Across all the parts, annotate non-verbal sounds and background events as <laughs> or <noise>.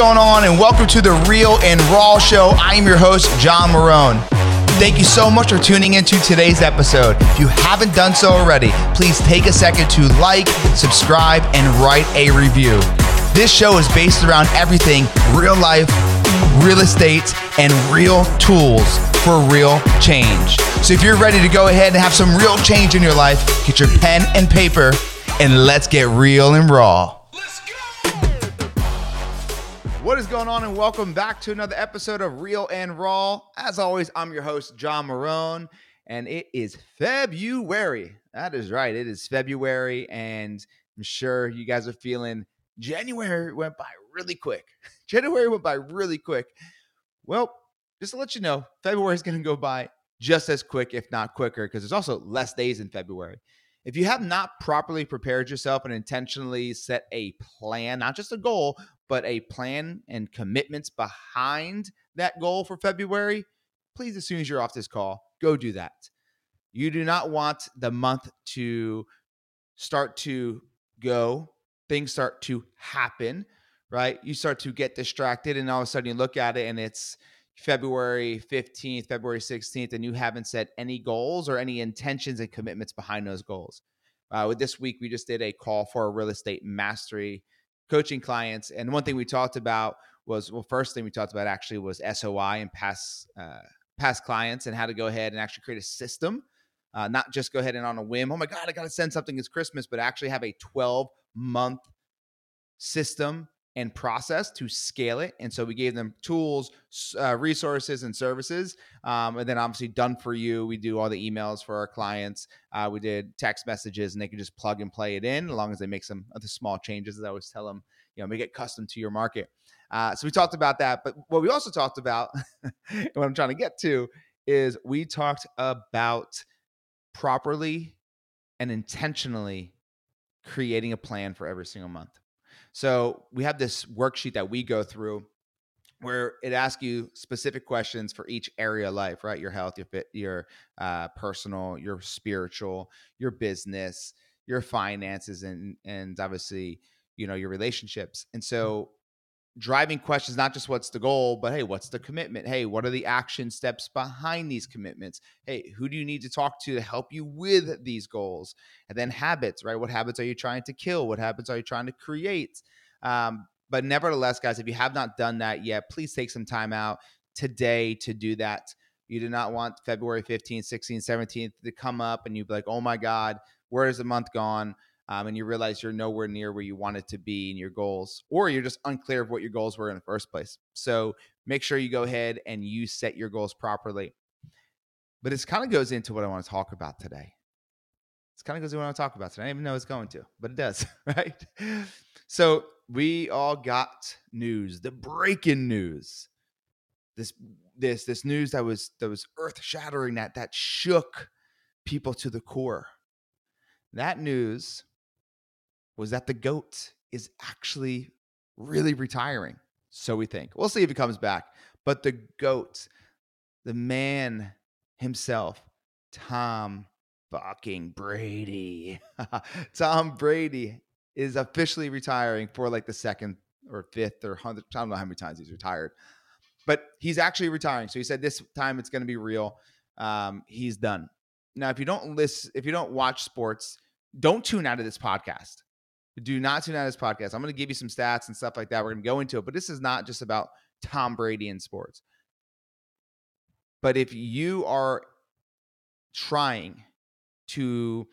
going on? And welcome to the Real and Raw Show. I am your host, John Marone. Thank you so much for tuning into today's episode. If you haven't done so already, please take a second to like, subscribe, and write a review. This show is based around everything real life, real estate, and real tools for real change. So if you're ready to go ahead and have some real change in your life, get your pen and paper and let's get real and raw. What is going on, and welcome back to another episode of Real and Raw. As always, I'm your host, John Marone, and it is February. That is right, it is February, and I'm sure you guys are feeling January went by really quick. <laughs> January went by really quick. Well, just to let you know, February is going to go by just as quick, if not quicker, because there's also less days in February. If you have not properly prepared yourself and intentionally set a plan, not just a goal, but a plan and commitments behind that goal for February, please, as soon as you're off this call, go do that. You do not want the month to start to go, things start to happen, right? You start to get distracted, and all of a sudden you look at it and it's February 15th, February 16th, and you haven't set any goals or any intentions and commitments behind those goals. Uh, with this week, we just did a call for a real estate mastery coaching clients, and one thing we talked about was well, first thing we talked about actually was SOI and past uh, past clients and how to go ahead and actually create a system, uh, not just go ahead and on a whim. Oh my God, I got to send something. It's Christmas, but actually have a 12 month system and process to scale it. And so we gave them tools, uh, resources, and services. Um, and then obviously done for you. We do all the emails for our clients. Uh, we did text messages, and they can just plug and play it in as long as they make some of the small changes. As I always tell them, you know, make it custom to your market. Uh, so we talked about that. But what we also talked about, <laughs> what I'm trying to get to, is we talked about properly and intentionally creating a plan for every single month. So we have this worksheet that we go through where it asks you specific questions for each area of life, right? Your health, your fit, your uh, personal, your spiritual, your business, your finances, and and obviously, you know, your relationships. And so driving questions not just what's the goal but hey what's the commitment? Hey what are the action steps behind these commitments? Hey who do you need to talk to to help you with these goals? And then habits right? What habits are you trying to kill? What habits are you trying to create? Um, but nevertheless guys if you have not done that yet please take some time out today to do that. You do not want february 15th 16th 17th to come up and you be like oh my god where is the month gone um, and you realize you're nowhere near where you wanted to be in your goals, or you're just unclear of what your goals were in the first place. So make sure you go ahead and you set your goals properly. But it kind of goes into what I want to talk about today. It's kind of goes into what I want to talk about today. I didn't even know it's going to, but it does, <laughs> right? So we all got news, the breaking news. This this this news that was that was earth shattering that that shook people to the core. That news was that the GOAT is actually really retiring. So we think. We'll see if he comes back. But the GOAT, the man himself, Tom fucking Brady. <laughs> Tom Brady is officially retiring for like the second or fifth or hundred. I don't know how many times he's retired, but he's actually retiring. So he said this time it's going to be real. Um, he's done. Now, if you don't listen, if you don't watch sports, don't tune out of this podcast do not tune out this podcast. I'm going to give you some stats and stuff like that. We're going to go into it, but this is not just about Tom Brady in sports. But if you are trying to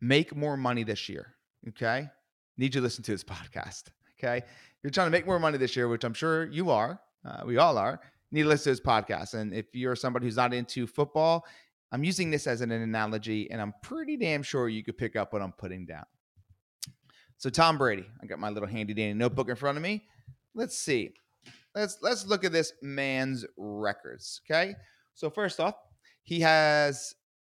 make more money this year, okay, need you to listen to this <laughs> podcast. Okay, you're trying to make more money this year, which I'm sure you are. Uh, we all are. need to listen to this podcast. And if you're somebody who's not into football, I'm using this as an analogy, and I'm pretty damn sure you could pick up what I'm putting down. So Tom Brady, I got my little handy dandy notebook in front of me. Let's see. Let's let's look at this man's records. Okay. So first off, he has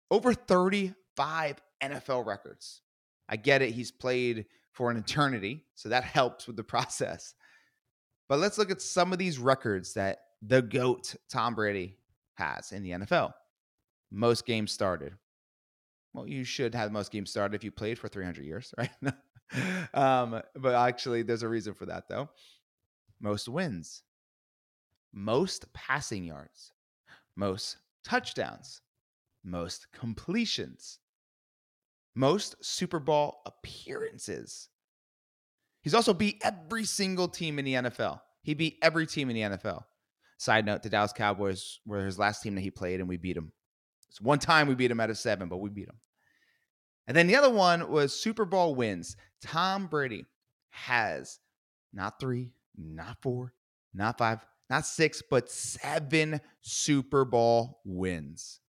over 35 NFL records. I get it. He's played for an eternity, so that <laughs> helps with the process. But let's look at some of these records that the GOAT Tom Brady has in the NFL. Most games started. Well, you should have most games started if you played for 300 years, <laughs> right? <laughs> um, but actually, there's a reason for that, though. most wins, most passing yards, most touchdowns, most completions, most Super Bowl appearances. He's also beat every single team in the NFL. He beat every team in the NFL. Side note: the Dallas Cowboys were his last team that he played, and we beat him. It's one time we beat him out of seven, but we beat him. And then the other one was Super Bowl wins. Tom Brady has not three, not four, not five, not six, but seven Super Bowl wins.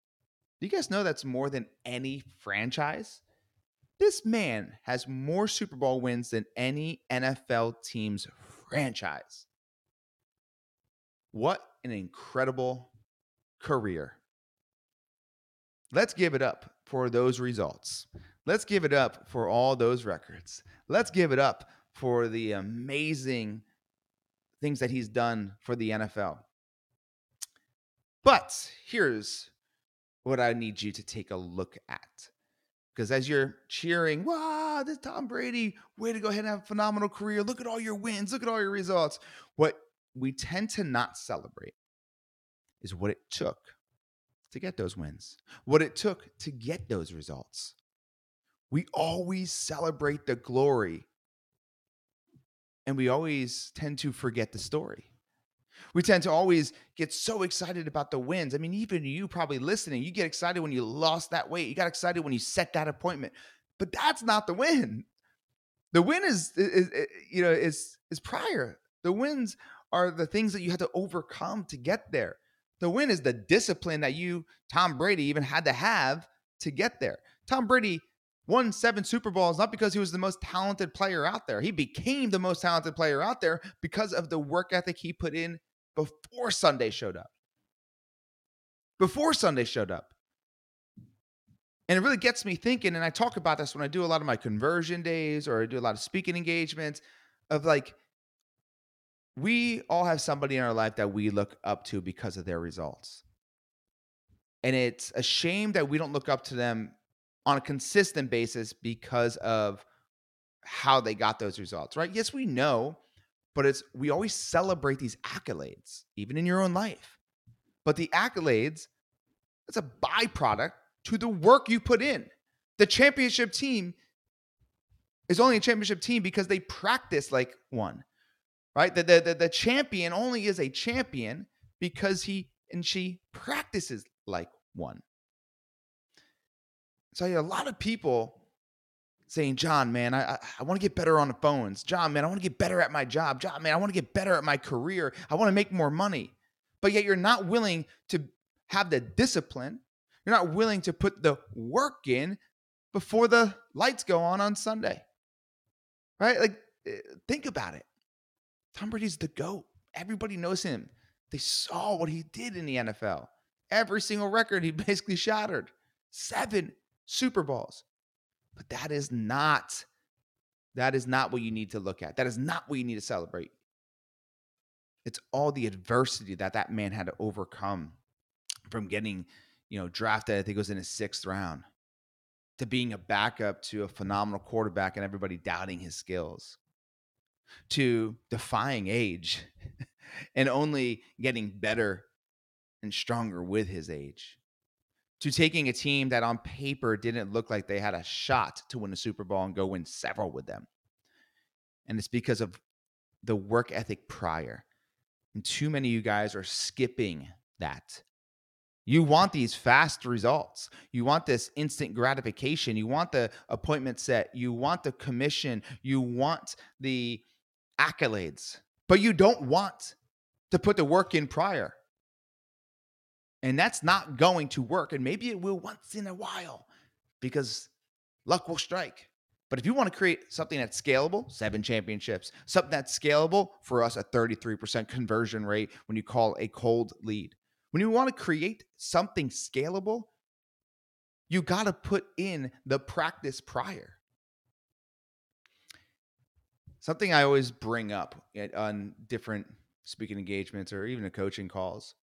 Do you guys know that's more than any franchise? This man has more Super Bowl wins than any NFL team's franchise. What an incredible career. Let's give it up for those results. Let's give it up for all those records. Let's give it up for the amazing things that he's done for the NFL. But here's what I need you to take a look at. Because as you're cheering, wow, this Tom Brady, way to go ahead and have a phenomenal career. Look at all your wins. Look at all your results. What we tend to not celebrate is what it took to get those wins, what it took to get those results. We always celebrate the glory and we always tend to forget the story. We tend to always get so excited about the wins. I mean, even you probably listening, you get excited when you lost that weight. You got excited when you set that appointment. But that's not the win. The win is, is, is you know is is prior. The wins are the things that you had to overcome to get there. The win is the discipline that you, Tom Brady, even had to have to get there. Tom Brady won seven Super Bowls not because he was the most talented player out there. He became the most talented player out there because of the work ethic he put in before Sunday showed up. Before Sunday showed up. And it really gets me thinking, and I talk about this when I do a lot of my conversion days or I do a lot of speaking engagements of like, we all have somebody in our life that we look up to because of their results. And it's a shame that we don't look up to them on a consistent basis because of how they got those results, right? Yes, we know, but it's we always celebrate these accolades, even in your own life. But the accolades, it's a byproduct to the work you put in. The championship team is only a championship team because they practice like one, right? The, the, the, the champion only is a champion because he and she practices like one. So I hear a lot of people saying, John, man, I, I, I want to get better on the phones. John, man, I want to get better at my job. John, man, I want to get better at my career. I want to make more money. But yet you're not willing to have the discipline. You're not willing to put the work in before the lights go on on Sunday. Right? Like, eh, think about it. Tom Brady's the GOAT. Everybody knows him. They saw what he did in the NFL. Every single record he <laughs> basically shattered. Seven Super Bowls. But that is not that is not what you need to look at. That is not what you need to celebrate. It's all the adversity that that man had to overcome from getting, you know, drafted. I think it was in his sixth round to being a backup to a phenomenal quarterback and everybody doubting his skills, to defying age <laughs> and only getting better and stronger with his age to taking a team that on paper didn't look like they had a shot to win a Super Bowl and go win several with them. And it's because of the work ethic prior. And too many of you guys are skipping that. You want these fast results. You want this instant gratification. You want the appointment set. You want the commission. You want the accolades, but you don't want to put the work in prior. And that's not going to work. And maybe it will once in a while because luck will strike. But if you want to create something that's scalable, seven championships, something that's scalable for us, a 33% conversion rate when you call a cold lead. When you want to create something scalable, you got to put in the practice prior. Something I always bring up on different speaking engagements or even a coaching calls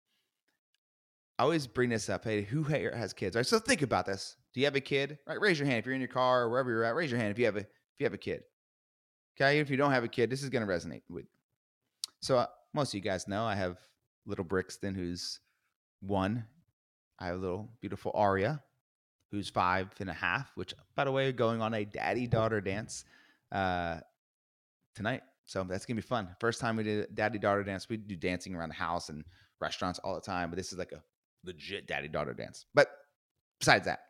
I always bring this up. Hey, who has kids? All right, so think about this. Do you have a kid? Right, raise your hand if you're in your car or wherever you're at. Raise your hand if you have a if you have a kid. Okay, if you don't have a kid, this is going to resonate with. So uh, most of you guys know I have little Brixton, who's one. I have a little beautiful Aria, who's five and a half. Which, by the way, going on a daddy daughter dance uh, tonight. So that's gonna be fun. First time we did daddy daughter dance. We do dancing around the house and restaurants all the time, but this is like a legit daddy daughter dance. But besides that,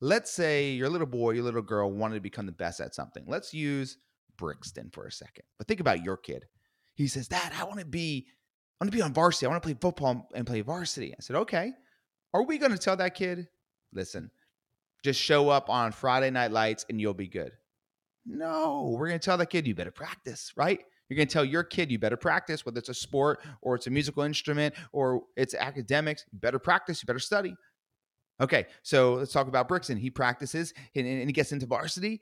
let's say your little boy, your little girl wanted to become the best at something. Let's use Brixton for a second. But think about your kid. He says, Dad, I want to be, I want to be on varsity. I want to play football and play varsity. I said, Okay. Are we to tell that kid, listen, just show up on Friday night lights and you'll be good? No, we're going to tell that kid, you better practice, right? You're going to tell your kid, you better practice, whether it's a sport or it's a musical instrument or it's academics. You better practice, you better study. Okay, so let's talk about Brixton. He practices and, and he gets into varsity,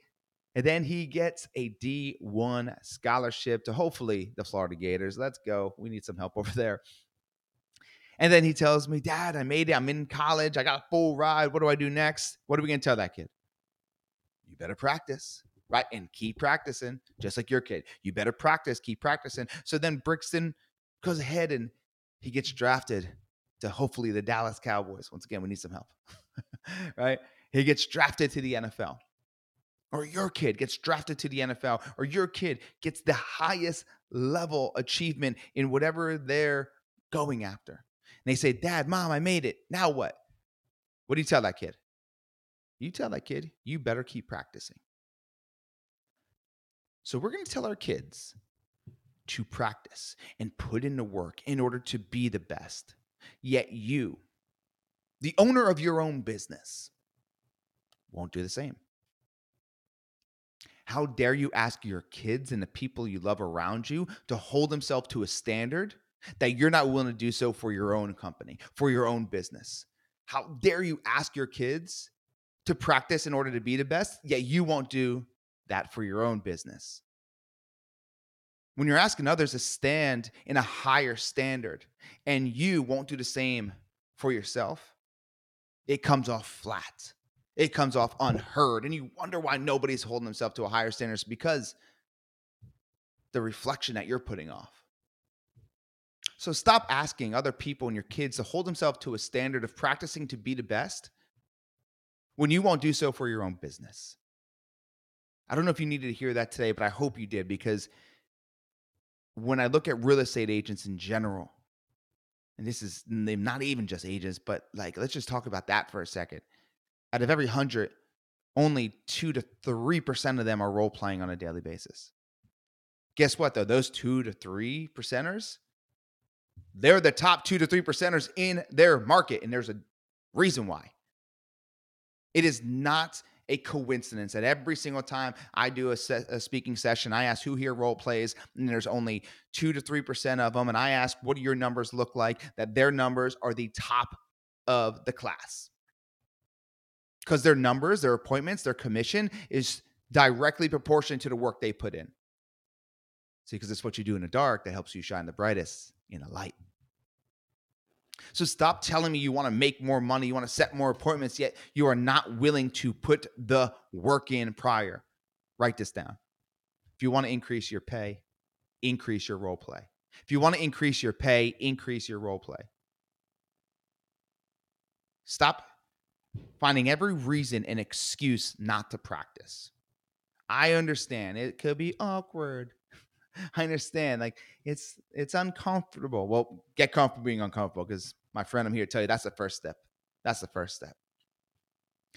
and then he gets a D1 scholarship to hopefully the Florida Gators. Let's go. We need some help <laughs> over there. And then he tells me, Dad, I made it. I'm in college. I got a full ride. What do I do next? What are we going to tell that kid? You better practice, right? And keep practicing, just like your kid. You better practice, keep practicing. So then Brixton goes ahead and he gets drafted to hopefully the Dallas Cowboys. Once again, we need some help, <laughs> right? He gets drafted to the NFL. Or your kid gets drafted to the NFL, or your kid gets the highest level achievement in whatever they're going after. And they say, Dad, Mom, I made it. Now what? What do you tell that kid? You tell that kid, you better keep practicing. So we're going to tell our kids to practice and put in the work in order to be the best. Yet you, the owner of your own business, won't do the same. How dare you ask your kids and the people you love around you to hold themselves to a standard that you're not willing to do so for your own company, for your own business? How dare you ask your kids to practice in order to be the best, yet you won't do that for your own business? when you're asking others to stand in a higher standard and you won't do the same for yourself, it comes off flat. It comes off unheard. And you wonder why nobody's holding themselves to a higher standard. It's because the reflection that you're putting off. So stop asking other people and your kids to hold themselves to a standard of practicing to be the best when you won't do so for your own business. I don't know if you needed to hear that today, but I hope you did because when I look at real estate agents in general, and this is not even just agents, but like let's just talk about that for a second. Out of every hundred, only two to three percent of them are role playing on a daily basis. Guess what though? Those two to three percenters, they're the top two to three percenters in their market, and there's a reason why. It is not a coincidence that every single time I do a, se- a, speaking session, I ask who here role plays, and there's only two to three percent of them, and I ask what do your numbers look like? That their numbers are the top of the class because their numbers, their appointments, their commission is directly proportionate to the work they put in. See, because it's what you do in the dark that helps you shine the brightest in the light. So stop telling me you want to make more money, you want to set more appointments, yet you are not willing to put the work in prior. Write this down. If you want to increase your pay, increase your role play. If you want to increase your pay, increase your role play. Stop finding every reason and excuse not to practice. I understand it could be awkward. <laughs> I understand. Like it's it's uncomfortable. Well, get comfortable being uncomfortable because my friend, I'm here to tell you that's the first step. That's the first step.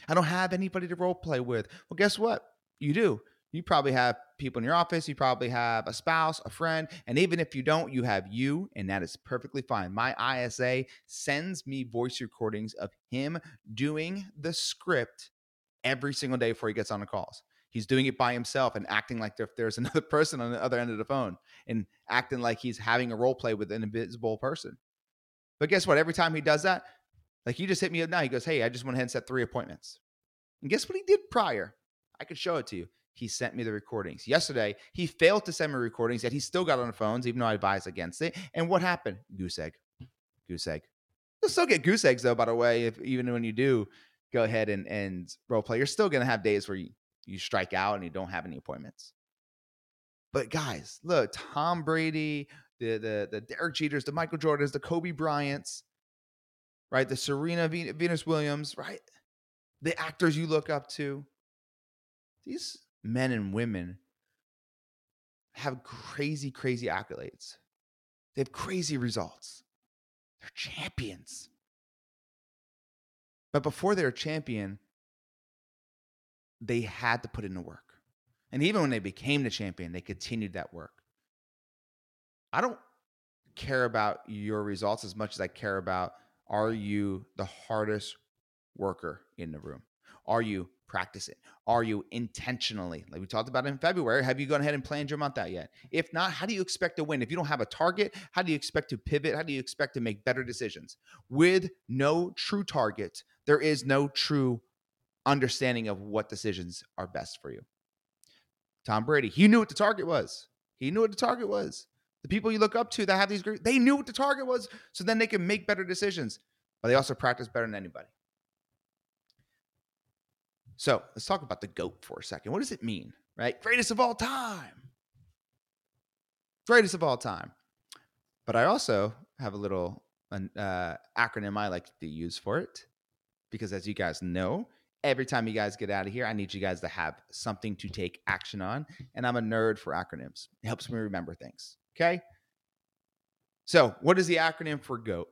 I don't have anybody to role play with. Well, guess what? You do. You probably have people in your office. You probably have a spouse, a friend. And even if you don't, you have you, and that is perfectly fine. My ISA sends me voice recordings of him doing the script every single day before he gets on the calls. He's doing it by himself and acting like there's <laughs> another person on the other end of the phone and acting like he's having a role play with an invisible person. But guess what? Every time he does that, like he just hit me up now. He goes, Hey, I just went ahead and set three appointments. And guess what he did prior? I could show it to you. He sent me the recordings. Yesterday, he failed to send me recordings, yet he still got on the phones, even though I advised against it. And what happened? Goose egg. Goose egg. You'll still get goose eggs though, by the way, if even when you do go ahead and, and role play, you're still gonna have days where you, you strike out and you don't have any appointments. But guys, look, Tom Brady, the the the Derek Jeters, the Michael Jordans, the Kobe Bryants, right? The Serena Venus Williams, right? The actors you look up to. These men and women have crazy, crazy accolades. They have crazy results. They're champions. But before they're a champion, they had to put in the work. And even when they became the champion, they continued that work. I don't care about your results as much as I care about are you the hardest worker in the room? Are you practicing? Are you intentionally, like we talked about in February, have you gone ahead and planned your month out yet? If not, how do you expect to win? If you don't have a target, how do you expect to pivot? How do you expect to make better decisions? With no true target, there is no true understanding of what decisions are best for you. Tom Brady, he knew what the target was. He knew what the target was. The people you look up to that have these great, they knew what the target was, so then they can make better decisions. But they also practice better than anybody. So let's talk about the GOAT for a second. What does it mean, right? Greatest of all time. Greatest of all time. But I also have a little uh, acronym I like to use for it because, as you guys know, every time you guys get out of here, I need you guys to have something to take action on. And I'm a nerd for acronyms, it helps me remember things. Okay. So, what is the acronym for GOAT?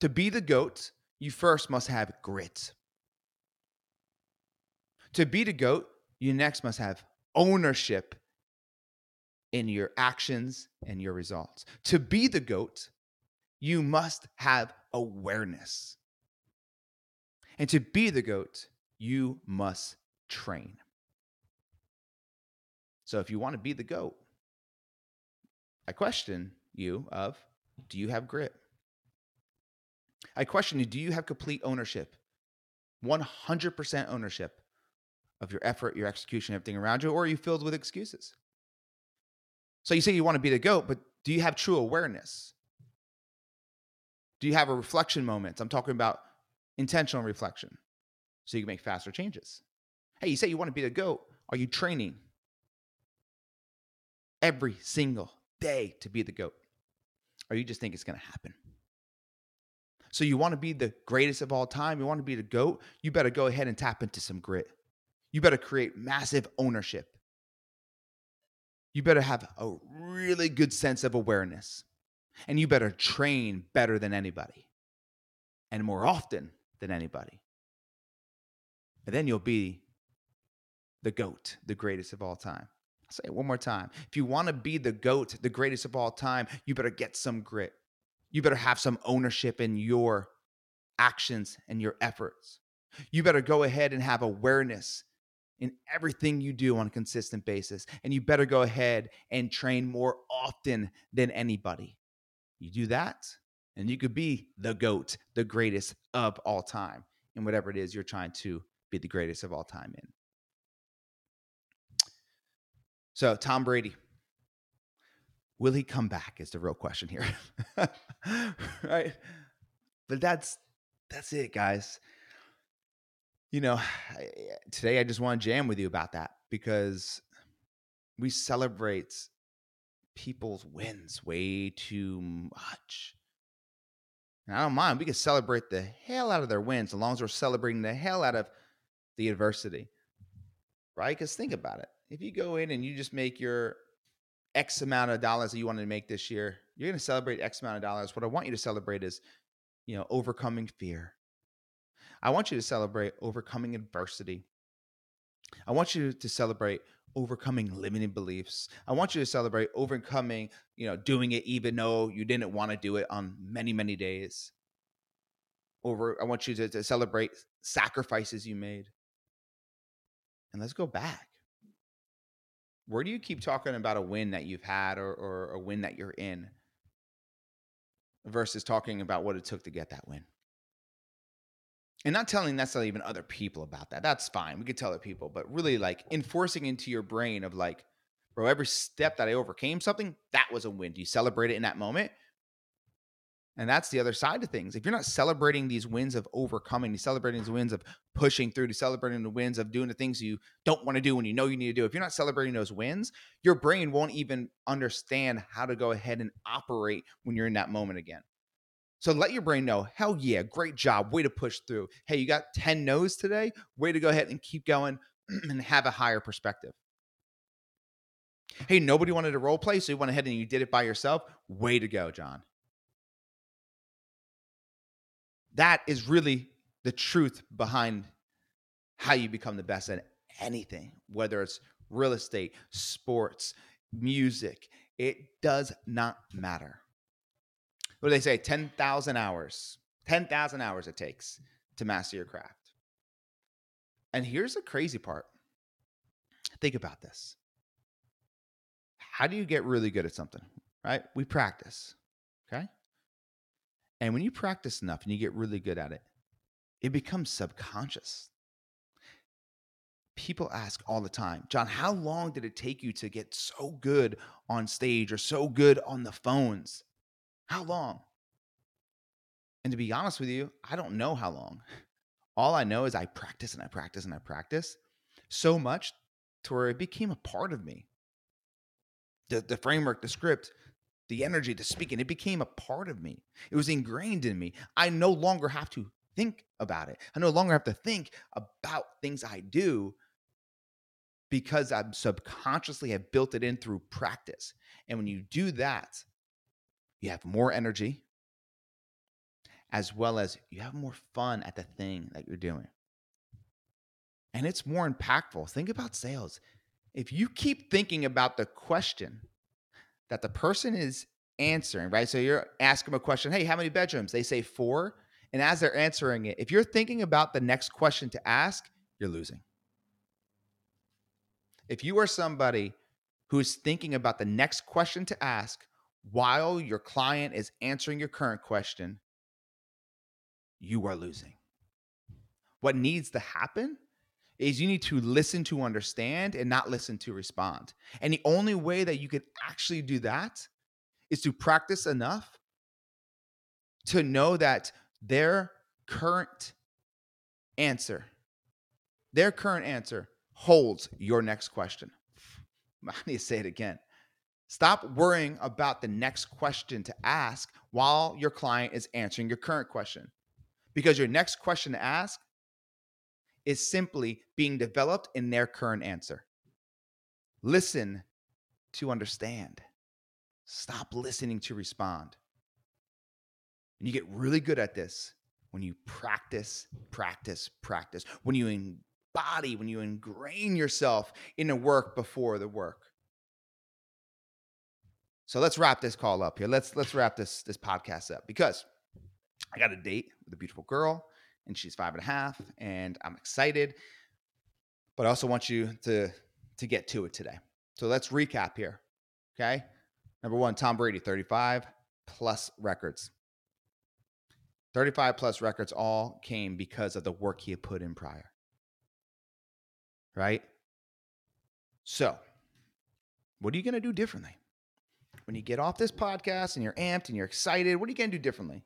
To be the GOAT, you first must have grit. To be the GOAT, you next must have ownership in your actions and your results. To be the GOAT, you must have awareness. And to be the GOAT, you must train. So if you want to be the GOAT, I question you of do you have grit? I question you, do you have complete ownership? 100% ownership of your effort, your execution, everything around you, or are you filled with excuses? So you say you want to be the GOAT, but do you have true awareness? Do you have a reflection moment? I'm talking about intentional reflection so you can make faster changes. Hey, you say you want to be the GOAT. Are you training every single day to be the GOAT? Or you just think it's going to happen? So you want to be the greatest of all time? You want to be the GOAT? You better go ahead and tap into some grit. You better create massive ownership. You better have a really good sense of awareness. And you better train better than anybody and more often than anybody. And then you'll be the GOAT, the greatest of all time. I'll say it one more time. If you want to be the GOAT, the greatest of all time, you better get some grit. You better have some ownership in your actions and your efforts. You better go ahead and have awareness in everything you do on a consistent basis. And you better go ahead and train more often than anybody. You do that, and you could be the GOAT, the greatest of all time, in whatever it is you're trying to be the greatest of all time in. So, Tom Brady, will he come back? Is the real question here. <laughs> right? But that's that's it, guys you know, today I just want to jam with you about that because we celebrate people's wins way too much. And I don't mind. We can celebrate the hell out of their wins as long as we're celebrating the hell out of the adversity. Right? Because think about it. If you go in and you just make your X amount of dollars that you wanted to make this year, you're going to celebrate X amount of dollars. What I want you to celebrate is, you know, overcoming fear, I want you to celebrate overcoming adversity. I want you to celebrate overcoming limiting beliefs. I want you to celebrate overcoming, you know, doing it even though you didn't want to do it on many, many days. Over, I want you to, to celebrate sacrifices you made. And let's go back. Where do you keep talking about a win that you've had or, or a win that you're in versus talking about what it took to get that win? and not telling necessarily even other people about that. That's fine. We could tell other people, but really like enforcing into your brain of like, bro, every step that I overcame something, that was a win. Do you celebrate it in that moment? And that's the other side of things. If you're not celebrating these wins of overcoming, these celebrating these wins of pushing through, to celebrating the wins of doing the things you don't want to do when you know you need to do, if you're not celebrating those wins, your brain won't even understand how to go ahead and operate when you're in that moment again. So let your brain know, hell yeah, great job, way to push through. Hey, you got 10 no's today, way to go ahead and keep going <clears throat> and have a higher perspective. Hey, nobody wanted to role play, so you went ahead and you did it by yourself. Way to go, John. That is really the truth behind how you become the best at anything, whether it's real estate, sports, music. It does not matter. What do they say? 10,000 hours. 10,000 hours it takes to master your craft. And here's the crazy part. Think about this. How do you get really good at something? Right? We practice. Okay? And when you practice enough and you get really good at it, it becomes subconscious. People ask all the time, John, how long did it take you to get so good on stage or so good on the phones? How long? And to be honest with you, I don't know how long. <laughs> All I know is I practice and I practice and I practice so much to where it became a part of me. The, the framework, the script, the energy, the speaking, it became a part of me. It was ingrained in me. I no longer have to think about it. I no longer have to think about things I do because I subconsciously have built it in through practice. And when you do that, you have more energy as well as you have more fun at the thing that you're doing. And it's more impactful. Think about sales. If you keep thinking about the question that the person is answering, right? So you're asking them a question, hey, how many bedrooms? They say four. And as they're answering it, if you're thinking about the next question to ask, you're losing. If you are somebody who's thinking about the next question to ask while your client is answering your current question, you are losing. What needs to happen is you need to listen to understand and not listen to respond. And the only way that you can actually do that is to practice enough to know that their current answer, their current answer holds your next question. <laughs> I need to say it again. Stop worrying about the next question to ask while your client is answering your current question. Because your next question to ask is simply being developed in their current answer. Listen to understand. Stop listening to respond. And you get really good at this when you practice, practice, practice. When you embody, when you ingrain yourself in the work before the work. So let's wrap this call up here. Let's let's wrap this this podcast up because I got a date with a beautiful girl and she's five and a half, and I'm excited. But I also want you to to get to it today. So let's recap here. Okay. Number one, Tom Brady, 35 plus records. 35 plus records all came because of the work he had put in prior. Right? So, what are you going to do differently? When you get off this podcast and you're amped and you're excited, what are you going to do differently?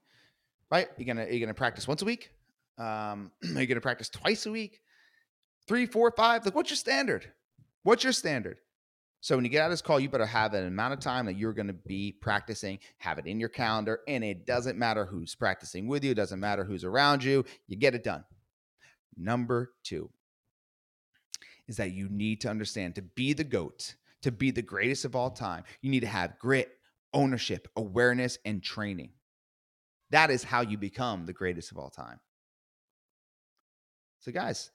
Right? You're going to you're going to practice once a week? Um, are <clears throat> you going to practice twice a week? Three, four, five? Like, what's your standard? What's your standard? So when you get out of this call, you better have an amount of time that you're going to be practicing, have it in your calendar, and it doesn't matter who's practicing with you, it doesn't matter who's around you, you get it done. Number two is that you need to understand to be the GOAT, to be the greatest of all time, you need to have grit, ownership, awareness, and training. That is how you become the greatest of all time. So, guys,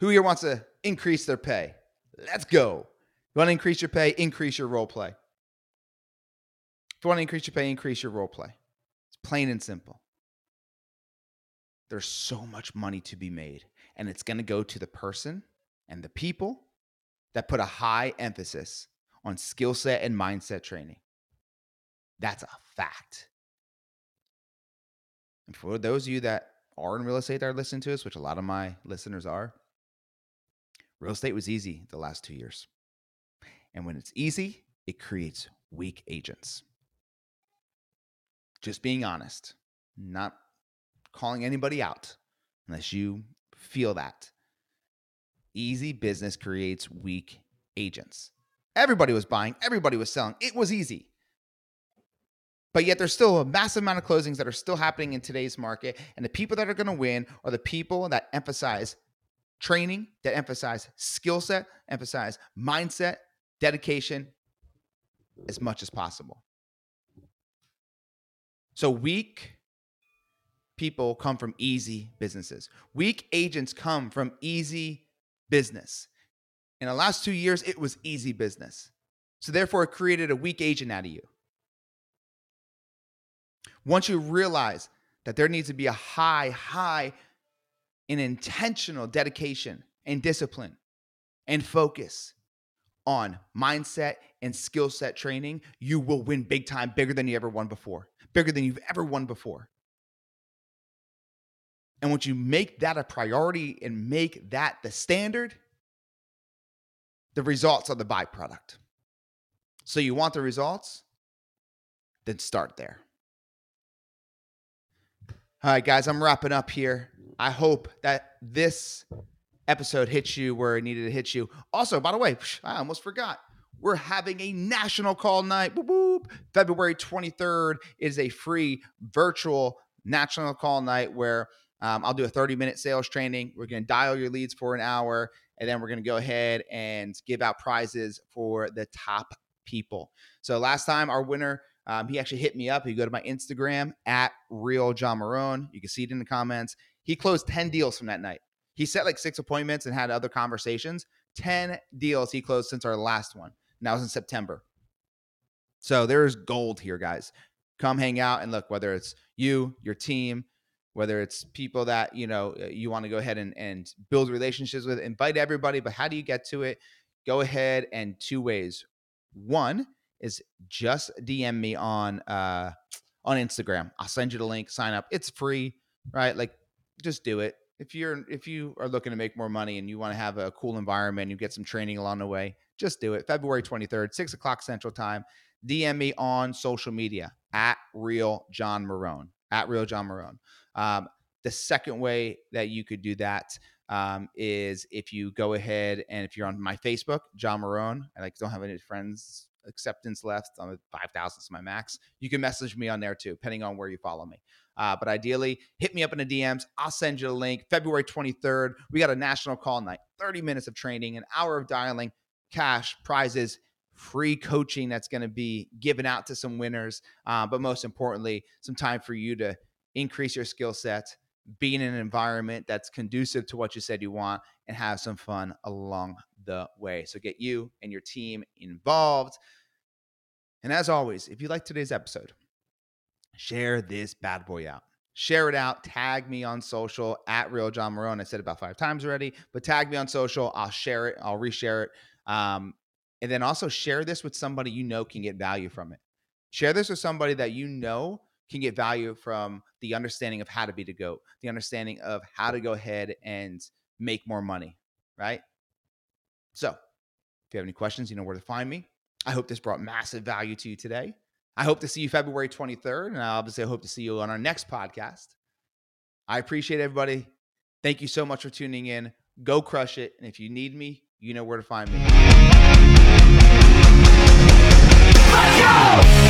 who here wants to increase their pay? Let's go. You want to increase your pay? Increase your role play. If you want to increase your pay, increase your role play. It's plain and simple. There's so much money to be made, and it's going to go to the person and the people that put a high emphasis on skill set and mindset training. That's a fact. And for those of you that are in real estate that are listening to us, which a lot of my listeners are, real estate was easy the last two years. And when it's easy, it creates weak agents. Just being honest, not calling anybody out unless you feel that. Easy business creates weak agents. Everybody was buying, everybody was selling. It was easy. But yet there's still a massive amount of closings that are still happening in today's market. And the people that are going to win are the people that emphasize training, that emphasize skill set, emphasize mindset, dedication as much as possible. So weak people come from easy businesses. Weak agents come from easy business. In the last two years, it was easy business. So therefore, it created a weak agent out of you. Once you realize that there needs to be a high, high and intentional dedication and discipline and focus on mindset and skill set training, you will win big time, bigger than you ever won before, bigger than you've ever won before. And once you make that a priority and make that the standard, the results are the byproduct. So you want the results? Then start there. All right, guys, I'm wrapping up here. I hope that this episode hits you where it needed to hit you. Also, by the way, I almost forgot. We're having a national call night. Boop, boop. February 23rd is a free virtual national call night where um, I'll do a 30 minute sales training. We're going to dial your leads for an hour, and then we're going to go ahead and give out prizes for the top people. So last time, our winner um, he actually hit me up. You go to my Instagram at real John Marone. You can see it in the comments. He closed 10 deals from that night. He set like six appointments and had other conversations. 10 deals he closed since our last one. That was in September. So there's gold here, guys. Come hang out and look, whether it's you, your team, whether it's people that you know uh, you want to go ahead and, and build relationships with, invite everybody. But how do you get to it? Go ahead and two ways. One, is just DM me on uh on Instagram. I'll send you the link, sign up. It's free, right? Like just do it. If you're if you are looking to make more money and you want to have a cool environment, you get some training along the way, just do it. February 23rd, six o'clock central time. DM me on social media at real John Marone. At real John Marone. Um, the second way that you could do that um, is if you go ahead and if you're on my Facebook, John Marone. I like don't have any friends acceptance left. I'm at 5,000 is my max. You can message me on there too, depending on where you follow me. Uh, but ideally, hit me up in the DMs. I'll send you a link. February 23rd, we got a national call night, 30 minutes of training, an hour of dialing, cash, prizes, free coaching that's going to be given out to some winners. Uh, but most importantly, some time for you to increase your skill set, be in an environment that's conducive to what you said you want, and have some fun along the way. So get you and your team involved. And as always, if you like today's episode, share this bad boy out. Share it out. Tag me on social at Real John Marone. I said about five times already, but tag me on social. I'll share it. I'll reshare it. Um, and then also share this with somebody you know can get value from it. Share this with somebody that you know can get value from the understanding of how to be the GOAT, the understanding of how to go ahead and make more money, right? So if you have any questions, you know where to find me. I hope this brought massive value to you today. I hope to see you February 23rd. And obviously, I hope to see you on our next podcast. I appreciate everybody. Thank you so much for tuning in. Go crush it. And if you need me, you know where to find me. Let's go!